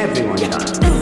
Everyone does.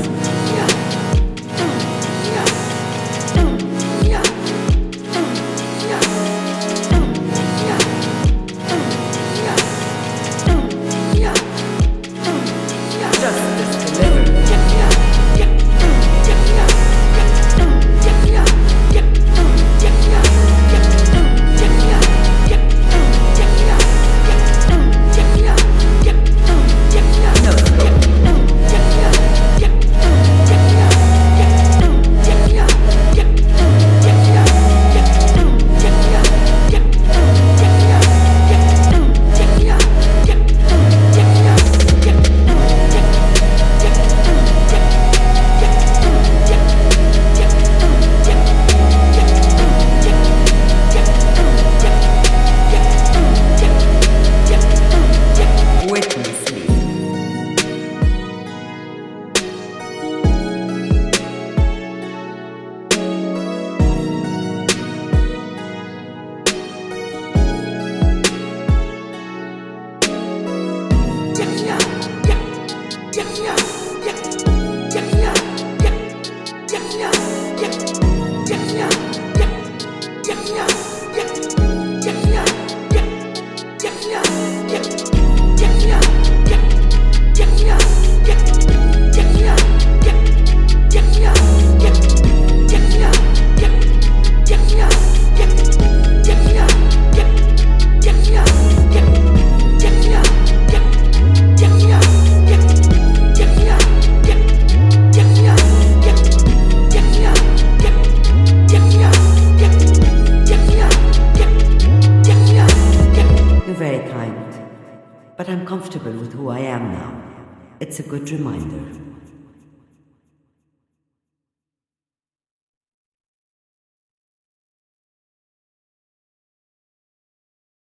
But I'm comfortable with who I am now. It's a good reminder.